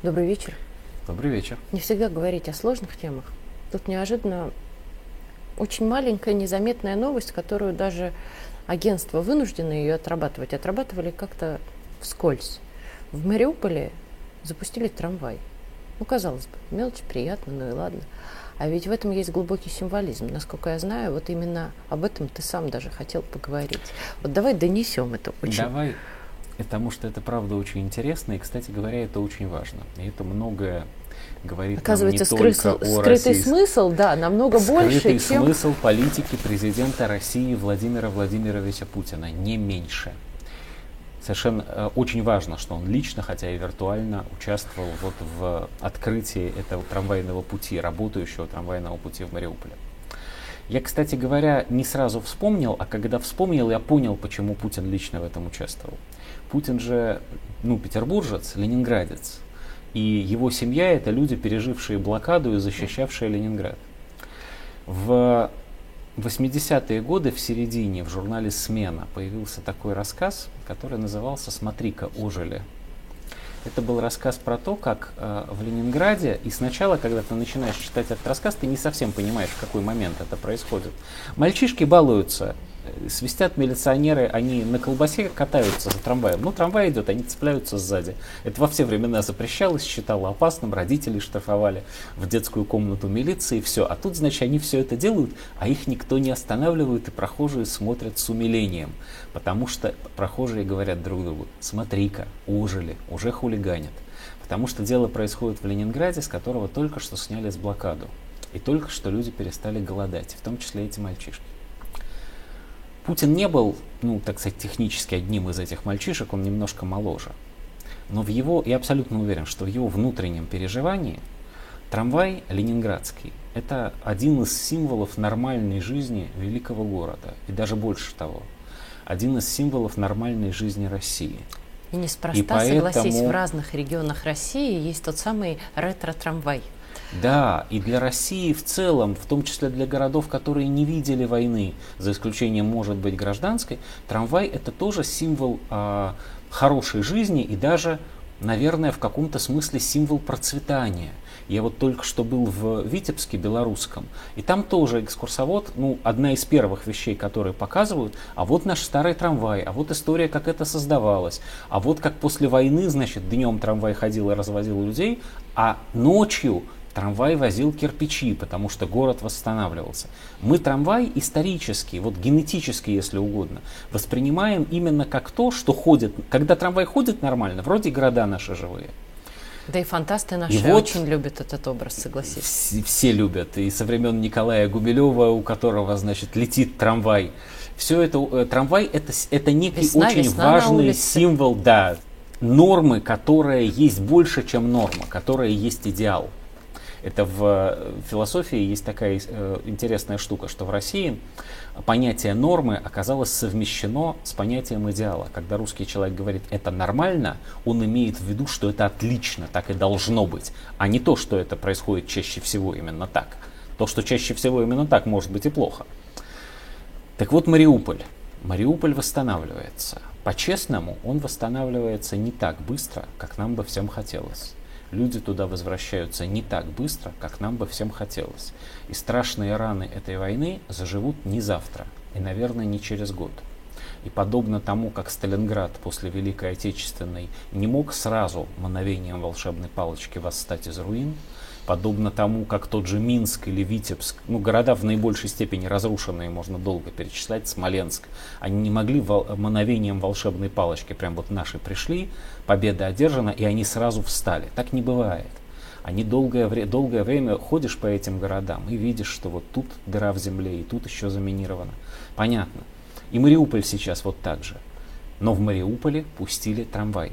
Добрый вечер. Добрый вечер. Не всегда говорить о сложных темах. Тут неожиданно очень маленькая, незаметная новость, которую даже агентства вынуждены ее отрабатывать. Отрабатывали как-то вскользь. В Мариуполе запустили трамвай. Ну, казалось бы, мелочь, приятно, ну и ладно. А ведь в этом есть глубокий символизм. Насколько я знаю, вот именно об этом ты сам даже хотел поговорить. Вот давай донесем это очень. Давай потому что это правда очень интересно, и, кстати говоря, это очень важно. И это многое говорит Оказывается, нам не скры- только о скрытый России. смысл, да, намного скрытый больше, чем... смысл политики президента России Владимира Владимировича Путина, не меньше. Совершенно э, очень важно, что он лично, хотя и виртуально, участвовал вот в открытии этого трамвайного пути, работающего трамвайного пути в Мариуполе. Я, кстати говоря, не сразу вспомнил, а когда вспомнил, я понял, почему Путин лично в этом участвовал. Путин же, ну, петербуржец, ленинградец. И его семья это люди, пережившие блокаду и защищавшие Ленинград. В 80-е годы в середине в журнале «Смена» появился такой рассказ, который назывался «Смотри-ка, ожили». Это был рассказ про то, как э, в Ленинграде, и сначала, когда ты начинаешь читать этот рассказ, ты не совсем понимаешь, в какой момент это происходит. Мальчишки балуются свистят милиционеры, они на колбасе катаются за трамваем. Ну, трамвай идет, они цепляются сзади. Это во все времена запрещалось, считало опасным, родители штрафовали в детскую комнату милиции, все. А тут, значит, они все это делают, а их никто не останавливает, и прохожие смотрят с умилением. Потому что прохожие говорят друг другу, смотри-ка, ужили, уже хулиганят. Потому что дело происходит в Ленинграде, с которого только что сняли с блокаду. И только что люди перестали голодать, в том числе эти мальчишки. Путин не был, ну, так сказать, технически одним из этих мальчишек, он немножко моложе. Но в его, я абсолютно уверен, что в его внутреннем переживании трамвай ленинградский – это один из символов нормальной жизни великого города, и даже больше того, один из символов нормальной жизни России. И неспроста, и поэтому... согласись, в разных регионах России есть тот самый ретро-трамвай – да, и для России в целом, в том числе для городов, которые не видели войны, за исключением, может быть, гражданской, трамвай это тоже символ э, хорошей жизни и даже, наверное, в каком-то смысле символ процветания. Я вот только что был в Витебске белорусском, и там тоже экскурсовод, ну, одна из первых вещей, которые показывают, а вот наш старый трамвай, а вот история, как это создавалось, а вот как после войны, значит, днем трамвай ходил и развозил людей, а ночью Трамвай возил кирпичи, потому что город восстанавливался. Мы трамвай исторически, вот генетически, если угодно, воспринимаем именно как то, что ходит. Когда трамвай ходит нормально, вроде города наши живые. Да и фантасты наши и вот очень любят этот образ, согласись. Все, все любят. И со времен Николая Гумилева, у которого, значит, летит трамвай. Все это, э, трамвай это, это некий весна, очень весна важный символ, да, нормы, которая есть больше, чем норма, которая есть идеал. Это в э, философии есть такая э, интересная штука, что в России понятие нормы оказалось совмещено с понятием идеала. Когда русский человек говорит «это нормально», он имеет в виду, что это отлично, так и должно быть, а не то, что это происходит чаще всего именно так. То, что чаще всего именно так, может быть и плохо. Так вот, Мариуполь. Мариуполь восстанавливается. По-честному, он восстанавливается не так быстро, как нам бы всем хотелось люди туда возвращаются не так быстро, как нам бы всем хотелось. И страшные раны этой войны заживут не завтра, и, наверное, не через год. И подобно тому, как Сталинград после Великой Отечественной не мог сразу мановением волшебной палочки восстать из руин, подобно тому, как тот же Минск или Витебск, ну, города в наибольшей степени разрушенные, можно долго перечислять, Смоленск, они не могли вол- мановением волшебной палочки, прям вот наши пришли, победа одержана, и они сразу встали. Так не бывает. Они долгое, вре- долгое время ходишь по этим городам и видишь, что вот тут дыра в земле, и тут еще заминировано. Понятно. И Мариуполь сейчас вот так же. Но в Мариуполе пустили трамвай.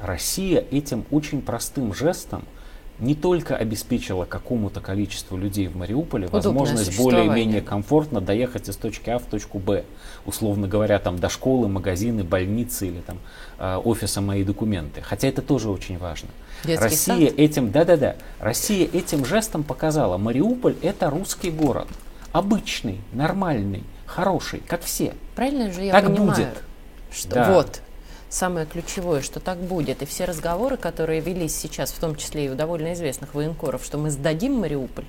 Россия этим очень простым жестом – не только обеспечила какому-то количеству людей в Мариуполе Удобное возможность более-менее комфортно доехать из точки А в точку Б, условно говоря, там до школы, магазины, больницы или там э, офиса мои документы. Хотя это тоже очень важно. Детский Россия сад? этим, да-да-да, Россия этим жестом показала, Мариуполь это русский город, обычный, нормальный, хороший, как все. Правильно же я так понимаю, будет. что да. вот самое ключевое, что так будет. И все разговоры, которые велись сейчас, в том числе и у довольно известных военкоров, что мы сдадим Мариуполь,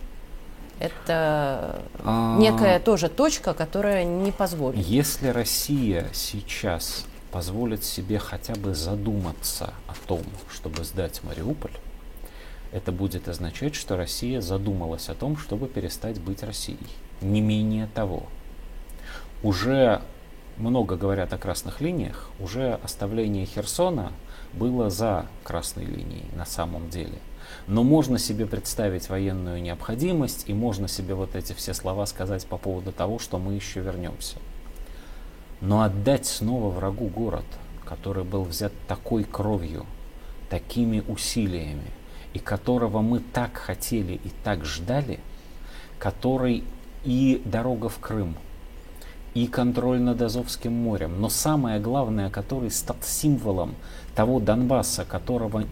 это а... некая тоже точка, которая не позволит. Если Россия сейчас позволит себе хотя бы задуматься о том, чтобы сдать Мариуполь, это будет означать, что Россия задумалась о том, чтобы перестать быть Россией. Не менее того. Уже много говорят о красных линиях, уже оставление Херсона было за красной линией на самом деле. Но можно себе представить военную необходимость, и можно себе вот эти все слова сказать по поводу того, что мы еще вернемся. Но отдать снова врагу город, который был взят такой кровью, такими усилиями, и которого мы так хотели и так ждали, который и дорога в Крым, и контроль над Азовским морем, но самое главное, который стал символом того Донбасса, которого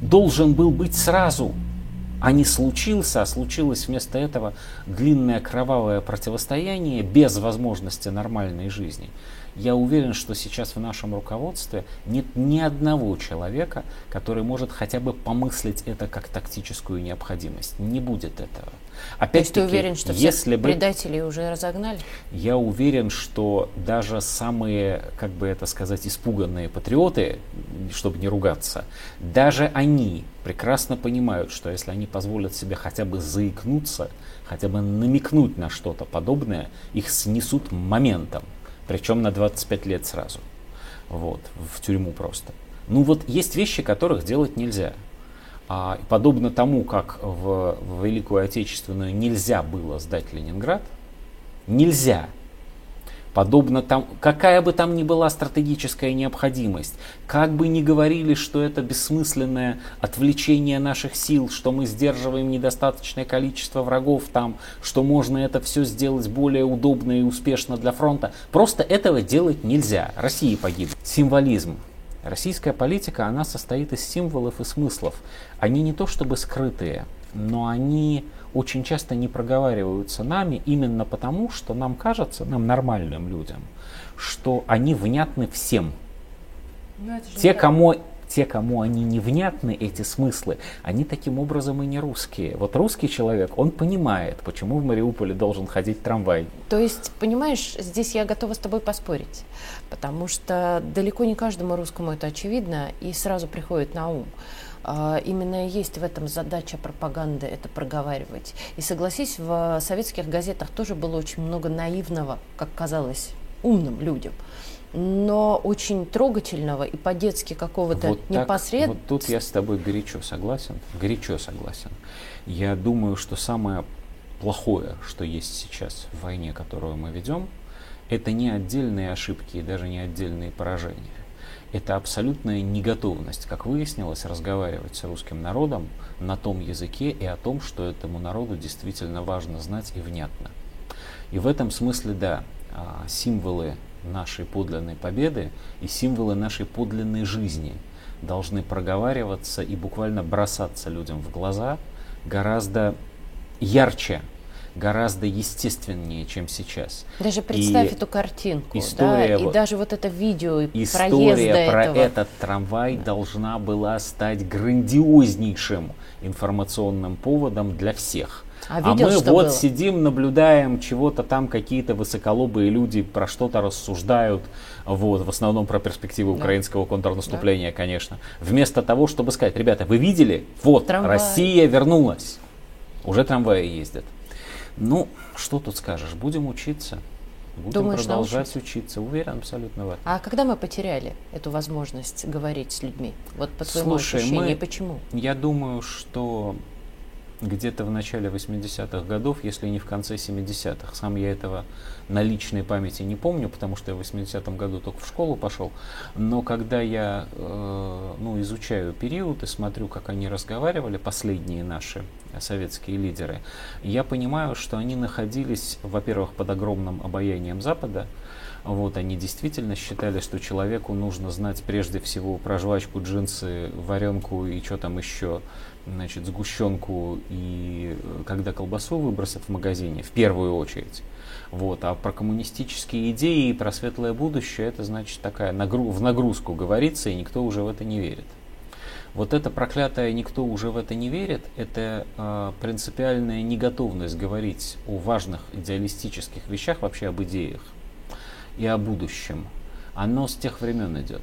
должен был быть сразу, а не случился, а случилось вместо этого длинное кровавое противостояние без возможности нормальной жизни я уверен, что сейчас в нашем руководстве нет ни одного человека, который может хотя бы помыслить это как тактическую необходимость. Не будет этого. Опять ты уверен, что если бы, предателей уже разогнали? Я уверен, что даже самые, как бы это сказать, испуганные патриоты, чтобы не ругаться, даже они прекрасно понимают, что если они позволят себе хотя бы заикнуться, хотя бы намекнуть на что-то подобное, их снесут моментом причем на 25 лет сразу. Вот, в тюрьму просто. Ну вот есть вещи, которых делать нельзя. А, подобно тому, как в, в Великую Отечественную нельзя было сдать Ленинград, нельзя Подобно там, какая бы там ни была стратегическая необходимость, как бы ни говорили, что это бессмысленное отвлечение наших сил, что мы сдерживаем недостаточное количество врагов там, что можно это все сделать более удобно и успешно для фронта, просто этого делать нельзя. Россия погибнет. Символизм. Российская политика, она состоит из символов и смыслов. Они не то чтобы скрытые, но они очень часто не проговариваются нами именно потому, что нам кажется, нам нормальным людям, что они внятны всем. Те, кому те, кому они невнятны, эти смыслы, они таким образом и не русские. Вот русский человек, он понимает, почему в Мариуполе должен ходить трамвай. То есть, понимаешь, здесь я готова с тобой поспорить, потому что далеко не каждому русскому это очевидно и сразу приходит на ум. А, именно есть в этом задача пропаганды, это проговаривать. И согласись, в советских газетах тоже было очень много наивного, как казалось, умным людям но очень трогательного и по-детски какого-то вот непосредственного. Вот тут я с тобой горячо согласен, горячо согласен. Я думаю, что самое плохое, что есть сейчас в войне, которую мы ведем, это не отдельные ошибки и даже не отдельные поражения это абсолютная неготовность, как выяснилось, разговаривать с русским народом на том языке и о том, что этому народу действительно важно знать и внятно. И в этом смысле, да, а, символы нашей подлинной победы и символы нашей подлинной жизни должны проговариваться и буквально бросаться людям в глаза гораздо ярче, гораздо естественнее, чем сейчас. Даже представь и эту картинку, история, да, и даже вот это видео, и история про этого. этот трамвай да. должна была стать грандиознейшим информационным поводом для всех. А, а видел, мы вот было? сидим, наблюдаем чего-то там, какие-то высоколобые люди про что-то рассуждают, вот, в основном про перспективы да. украинского контрнаступления, да. конечно. Вместо того, чтобы сказать, ребята, вы видели? Вот, Трамвай. Россия вернулась. Уже трамваи ездят. Ну, что тут скажешь? Будем учиться. Будем Думаешь, продолжать научимся? учиться. Уверен абсолютно в этом. А когда мы потеряли эту возможность говорить с людьми? Вот по твоему Слушай, ощущению, мы, почему? Я думаю, что где-то в начале 80-х годов, если не в конце 70-х. Сам я этого на личной памяти не помню, потому что я в 80-м году только в школу пошел. Но когда я э, ну, изучаю период и смотрю, как они разговаривали, последние наши советские лидеры, я понимаю, что они находились, во-первых, под огромным обаянием Запада, вот, они действительно считали, что человеку нужно знать прежде всего про жвачку, джинсы, варенку и что там еще, значит, сгущенку и э, когда колбасу выбросят в магазине, в первую очередь. Вот. А про коммунистические идеи и про светлое будущее это значит такая нагру- в нагрузку говорится, и никто уже в это не верит. Вот это проклятое «никто уже в это не верит» — это э, принципиальная неготовность говорить о важных идеалистических вещах, вообще об идеях и о будущем. Оно с тех времен идет.